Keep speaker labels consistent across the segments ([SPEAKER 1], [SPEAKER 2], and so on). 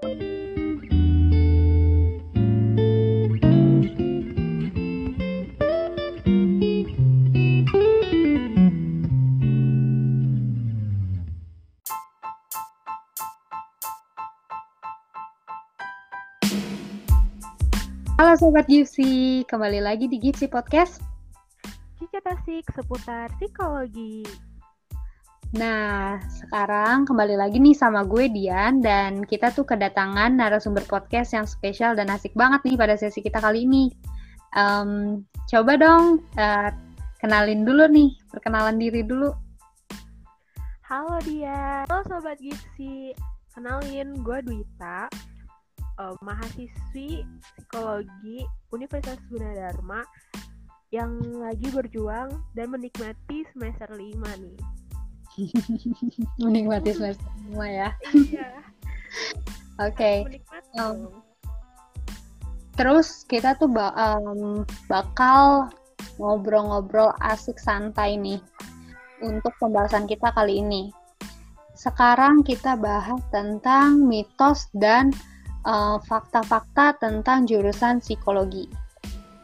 [SPEAKER 1] Halo Sobat Gipsy, kembali lagi di Gipsy Podcast.
[SPEAKER 2] Cicat asik seputar psikologi.
[SPEAKER 1] Nah, sekarang kembali lagi nih sama gue Dian dan kita tuh kedatangan narasumber podcast yang spesial dan asik banget nih pada sesi kita kali ini. Um, coba dong uh, kenalin dulu nih, perkenalan diri dulu.
[SPEAKER 2] Halo dia, halo Sobat Gipsy. Kenalin, gue Dwita, uh, mahasiswi psikologi Universitas Gunadarma yang lagi berjuang dan menikmati semester 5 nih.
[SPEAKER 1] menikmati semester 5 ya.
[SPEAKER 2] Iya.
[SPEAKER 1] Oke. Okay. Um, terus kita tuh ba um, bakal ngobrol-ngobrol asik santai nih untuk pembahasan kita kali ini. Sekarang kita bahas tentang mitos dan Eh, fakta-fakta uh, tentang jurusan psikologi.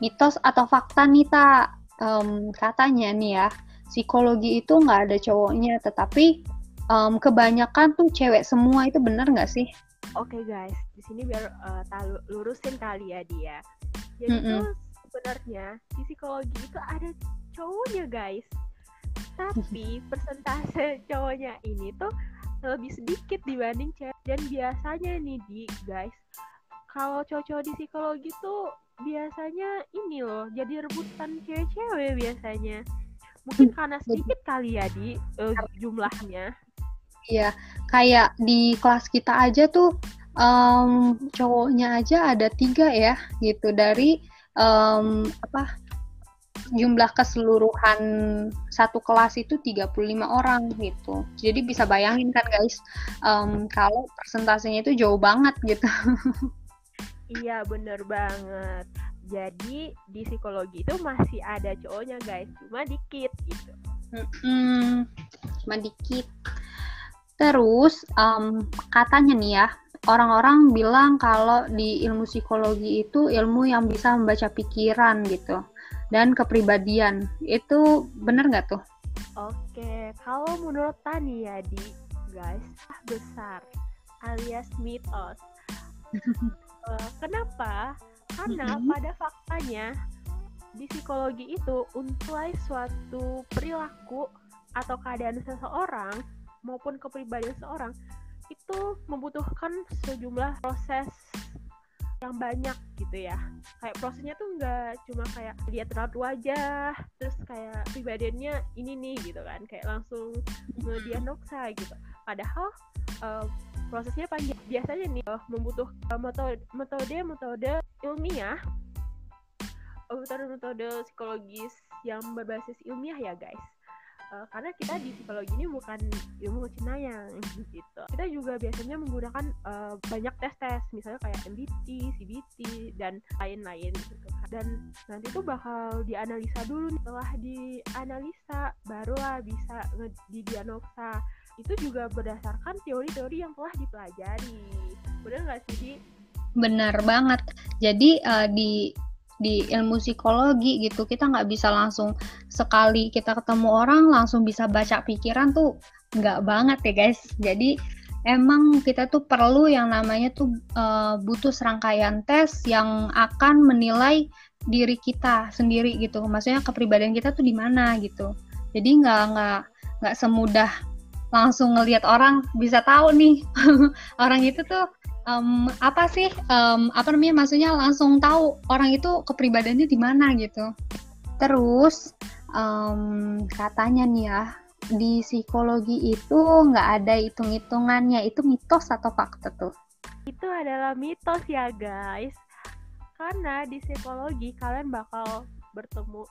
[SPEAKER 1] Mitos atau fakta nih tak um, katanya nih ya psikologi itu nggak ada cowoknya, tetapi um, kebanyakan tuh cewek semua itu benar nggak sih?
[SPEAKER 2] Oke okay, guys, di sini biar uh, lurusin kali ya dia. Jadi mm -hmm. tuh sebenarnya di psikologi itu ada cowoknya guys, tapi persentase cowoknya ini tuh lebih sedikit dibanding cewek dan biasanya nih di guys kalau cowok-cowok di psikologi tuh biasanya ini loh jadi rebutan cewek-cewek biasanya mungkin karena sedikit kali ya di uh, jumlahnya
[SPEAKER 1] iya kayak di kelas kita aja tuh um, cowoknya aja ada tiga ya gitu dari um, apa jumlah keseluruhan satu kelas itu 35 orang gitu. Jadi bisa bayangin kan guys, um, kalau persentasenya itu jauh banget gitu.
[SPEAKER 2] iya bener banget. Jadi di psikologi itu masih ada cowoknya guys, cuma dikit gitu.
[SPEAKER 1] Hmm, cuma dikit. Terus um, katanya nih ya, orang-orang bilang kalau di ilmu psikologi itu ilmu yang bisa membaca pikiran gitu dan kepribadian. Itu bener nggak tuh?
[SPEAKER 2] Oke, kalau menurut Tani ya di guys, besar alias mitos. uh, kenapa? Karena mm-hmm. pada faktanya di psikologi itu untuk suatu perilaku atau keadaan seseorang maupun kepribadian seseorang itu membutuhkan sejumlah proses yang banyak gitu ya kayak prosesnya tuh nggak cuma kayak lihat raut wajah terus kayak pribadiannya ini nih gitu kan kayak langsung ngediagnosa gitu padahal uh, prosesnya panjang. Biasanya nih uh, membutuhkan metode metode metode ilmiah. Metode metode psikologis yang berbasis ilmiah ya guys. Uh, karena kita di psikologi ini bukan ilmu cenayang gitu. Kita juga biasanya menggunakan uh, banyak tes tes misalnya kayak MBT, CBT dan lain-lain gitu. Dan nanti tuh bakal dianalisa dulu setelah dianalisa barulah bisa didiagnosa itu juga berdasarkan teori-teori yang telah dipelajari. Benar nggak sih
[SPEAKER 1] Benar banget. Jadi uh, di di ilmu psikologi gitu kita nggak bisa langsung sekali kita ketemu orang langsung bisa baca pikiran tuh nggak banget ya guys. Jadi emang kita tuh perlu yang namanya tuh uh, butuh serangkaian tes yang akan menilai diri kita sendiri gitu. Maksudnya kepribadian kita tuh di mana gitu. Jadi nggak nggak nggak semudah langsung ngelihat orang bisa tahu nih. Orang itu tuh um, apa sih um, apa namanya maksudnya langsung tahu orang itu kepribadiannya di mana gitu. Terus um, katanya nih ya di psikologi itu nggak ada hitung-hitungannya. Itu mitos atau fakta tuh?
[SPEAKER 2] Itu adalah mitos ya guys. Karena di psikologi kalian bakal bertemu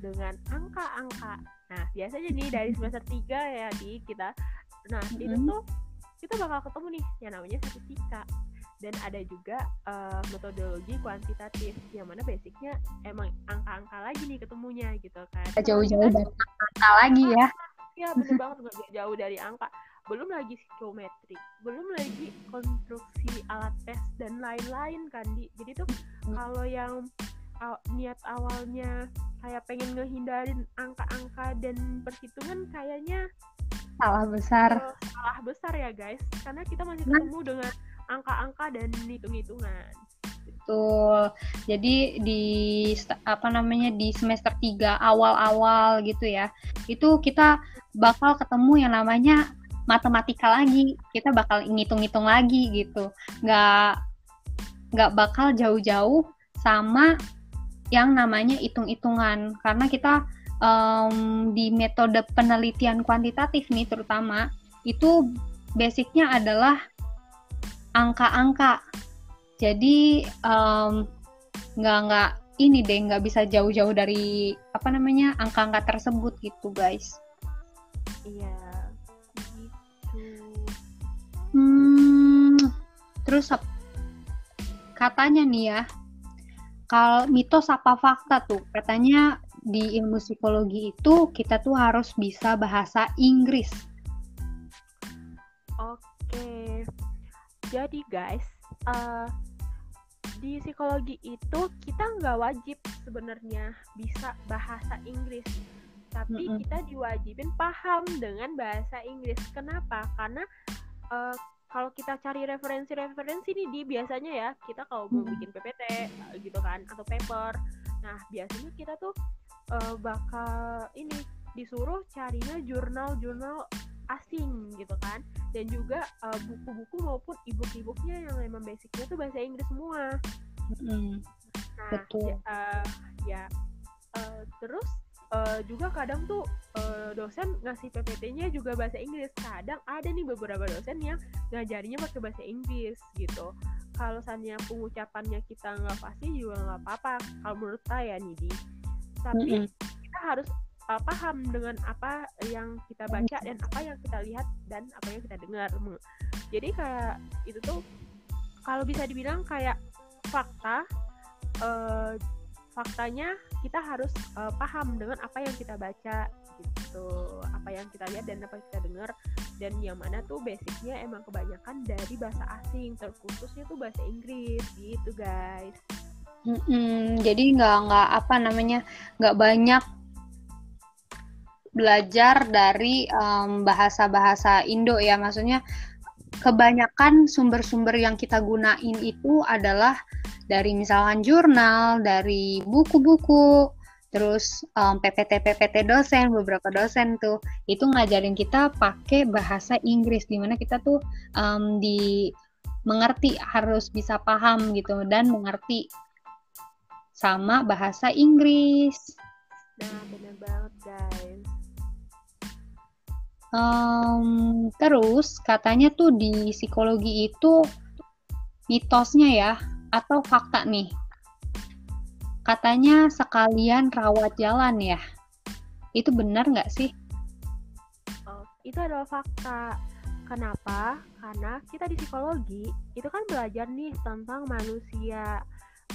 [SPEAKER 2] dengan angka-angka nah biasanya nih dari semester 3 ya di kita. Nah mm -hmm. itu tuh kita bakal ketemu nih yang namanya statistika dan ada juga uh, metodologi kuantitatif yang mana basicnya emang angka-angka lagi nih ketemunya gitu kan.
[SPEAKER 1] Jauh-jauh dari angka lagi ya.
[SPEAKER 2] Ya bener banget nggak jauh dari angka. Belum lagi psikometrik belum lagi konstruksi alat tes dan lain-lain kan di jadi tuh hmm. kalau yang niat awalnya kayak pengen ngehindarin angka-angka dan perhitungan kayaknya
[SPEAKER 1] salah besar. uh,
[SPEAKER 2] salah besar ya guys. Karena kita masih nah. ketemu dengan angka-angka dan hitung-hitungan.
[SPEAKER 1] Betul. Jadi di apa namanya di semester 3 awal-awal gitu ya itu kita bakal ketemu yang namanya matematika lagi. Kita bakal ngitung-ngitung lagi gitu. Nggak nggak bakal jauh-jauh sama yang namanya hitung-hitungan. Karena kita um, di metode penelitian kuantitatif nih terutama itu basicnya adalah angka-angka. Jadi nggak um, nggak ini deh nggak bisa jauh-jauh dari apa namanya angka-angka tersebut gitu guys.
[SPEAKER 2] Iya
[SPEAKER 1] Hmm, terus katanya nih ya, kalau mitos apa fakta tuh? Katanya di ilmu psikologi itu kita tuh harus bisa bahasa Inggris.
[SPEAKER 2] Oke, jadi guys, uh, di psikologi itu kita nggak wajib sebenarnya bisa bahasa Inggris tapi mm -hmm. kita diwajibin paham dengan bahasa Inggris. Kenapa? Karena uh, kalau kita cari referensi-referensi nih di biasanya ya kita kalau mau hmm. bikin PPT gitu kan atau paper nah biasanya kita tuh uh, bakal ini disuruh carinya jurnal-jurnal asing gitu kan dan juga eh, buku-buku maupun ebook-ebooknya yang memang basicnya tuh bahasa Inggris semua
[SPEAKER 1] mm,
[SPEAKER 2] nah betul. ya, uh, ya uh, terus uh, juga kadang tuh uh, dosen ngasih PPT-nya juga bahasa Inggris. Kadang ada nih beberapa dosen yang ngajarinya pakai bahasa Inggris gitu. Kalau misalnya pengucapannya kita nggak pasti juga nggak apa-apa. Kalau menurut saya nih di, tapi mm -hmm. kita harus uh, paham dengan apa yang kita baca dan apa yang kita lihat dan apa yang kita dengar. Jadi kayak itu tuh kalau bisa dibilang kayak fakta. Uh, faktanya kita harus uh, paham dengan apa yang kita baca gitu. Apa yang kita lihat dan apa yang kita dengar. Dan yang mana tuh basicnya emang kebanyakan dari bahasa asing terkhususnya tuh bahasa Inggris gitu guys.
[SPEAKER 1] Mm-mm, jadi nggak nggak apa namanya nggak banyak belajar dari um, bahasa-bahasa Indo ya. Maksudnya kebanyakan sumber-sumber yang kita gunain itu adalah dari misalkan jurnal, dari buku-buku, terus um, PPT PPT dosen, beberapa dosen tuh itu ngajarin kita pakai bahasa Inggris di mana kita tuh um, di mengerti harus bisa paham gitu dan mengerti sama bahasa Inggris.
[SPEAKER 2] Nah, benar banget guys.
[SPEAKER 1] Um, terus katanya tuh di psikologi itu mitosnya ya atau fakta nih? Katanya sekalian rawat jalan ya. Itu benar nggak sih?
[SPEAKER 2] Oh, itu adalah fakta. Kenapa? Karena kita di psikologi itu kan belajar nih tentang manusia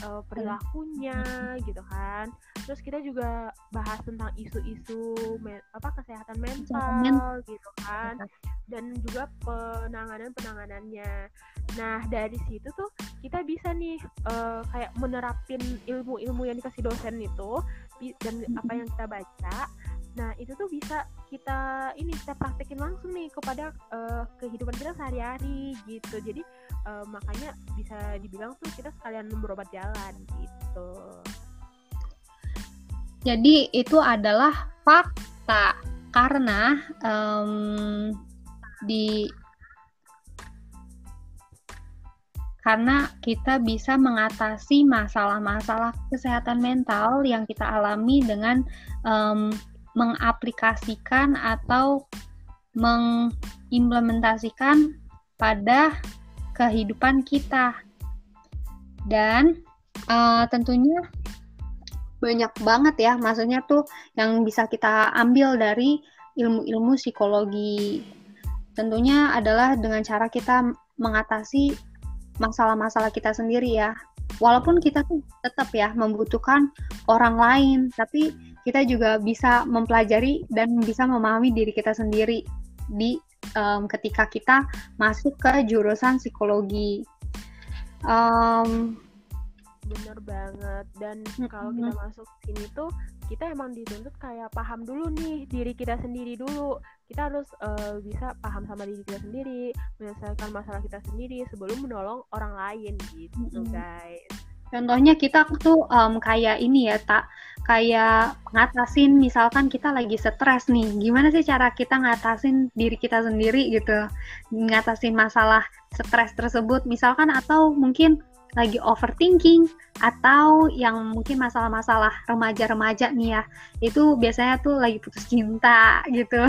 [SPEAKER 2] uh, perilakunya gitu kan. Terus kita juga bahas tentang isu-isu apa kesehatan mental gitu kan. Dan juga penanganan penanganannya nah dari situ tuh kita bisa nih uh, kayak menerapin ilmu-ilmu yang dikasih dosen itu dan apa yang kita baca Nah, itu tuh bisa kita ini kita praktekin langsung nih kepada uh, kehidupan kita sehari-hari gitu. Jadi uh, makanya bisa dibilang tuh kita sekalian berobat jalan gitu.
[SPEAKER 1] Jadi itu adalah fakta karena um, di karena kita bisa mengatasi masalah-masalah kesehatan mental yang kita alami dengan um, mengaplikasikan atau mengimplementasikan pada kehidupan kita. Dan uh, tentunya banyak banget ya, maksudnya tuh yang bisa kita ambil dari ilmu-ilmu psikologi. Tentunya adalah dengan cara kita mengatasi masalah-masalah kita sendiri ya. Walaupun kita tuh tetap ya membutuhkan orang lain, tapi kita juga bisa mempelajari dan bisa memahami diri kita sendiri di um, ketika kita masuk ke jurusan psikologi. Um,
[SPEAKER 2] Bener banget. Dan kalau kita masuk sini tuh kita emang dituntut kayak paham dulu nih diri kita sendiri dulu. Kita harus uh, bisa paham sama diri kita sendiri, menyelesaikan masalah kita sendiri sebelum menolong orang lain gitu, guys.
[SPEAKER 1] Contohnya kita tuh um, kayak ini ya, tak kayak ngatasin misalkan kita lagi stres nih. Gimana sih cara kita ngatasin diri kita sendiri gitu? Ngatasin masalah stres tersebut misalkan atau mungkin lagi overthinking atau yang mungkin masalah-masalah remaja-remaja nih ya itu biasanya tuh lagi putus cinta gitu.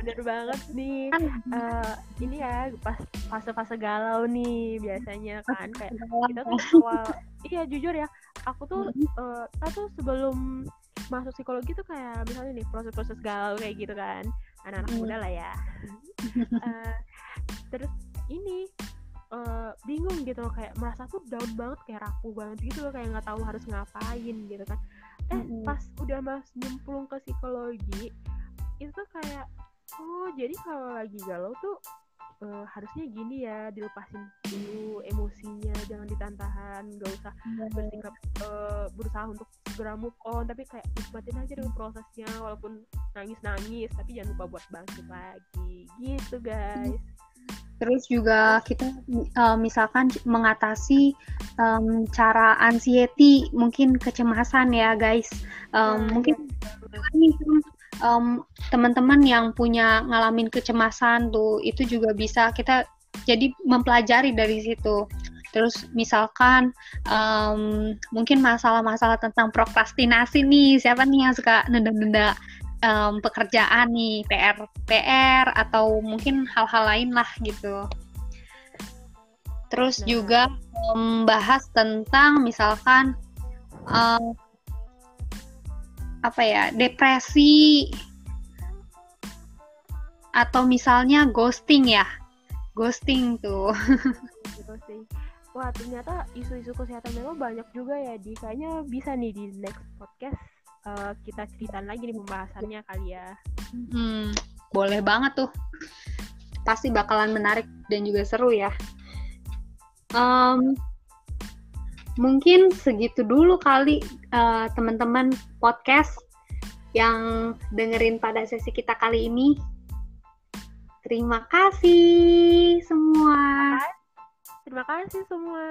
[SPEAKER 2] Bener banget nih. Uh, ini ya pas fase-fase galau nih biasanya kan. kayak kita tuh awal iya jujur ya aku tuh uh, tuh sebelum masuk psikologi tuh kayak misalnya nih proses-proses galau kayak gitu kan. Anak-anak muda lah ya. Uh, terus ini uh, bingung gitu loh kayak merasa tuh down banget kayak rapuh banget gitu loh kayak nggak tahu harus ngapain gitu kan eh mm-hmm. pas udah mas nyemplung ke psikologi itu tuh kayak oh jadi kalau lagi galau tuh uh, harusnya gini ya dilepasin dulu emosinya jangan ditantahan gak usah yeah. bersikap uh, berusaha untuk segera move on tapi kayak nikmatin aja dengan prosesnya walaupun nangis nangis tapi jangan lupa buat bangkit lagi gitu guys
[SPEAKER 1] Terus juga kita uh, misalkan mengatasi um, cara anxiety, mungkin kecemasan ya guys. Um. Mungkin um, teman-teman yang punya ngalamin kecemasan tuh itu juga bisa kita jadi mempelajari dari situ. Terus misalkan um, mungkin masalah-masalah tentang prokrastinasi nih, siapa nih yang suka nunda-nunda um, pekerjaan nih PR PR atau mungkin hal-hal lain lah gitu. Terus nah. juga membahas tentang misalkan um, apa ya depresi atau misalnya ghosting ya. Ghosting tuh.
[SPEAKER 2] Ghosting. Wah ternyata isu-isu kesehatan memang banyak juga ya di. Kayaknya bisa nih di next podcast uh, kita ceritain lagi nih pembahasannya kali ya.
[SPEAKER 1] Hmm, boleh banget tuh. Pasti bakalan menarik dan juga seru ya. Um, mungkin segitu dulu kali uh, teman-teman podcast yang dengerin pada sesi kita kali ini. Terima kasih semua.
[SPEAKER 2] Terima kasih semua.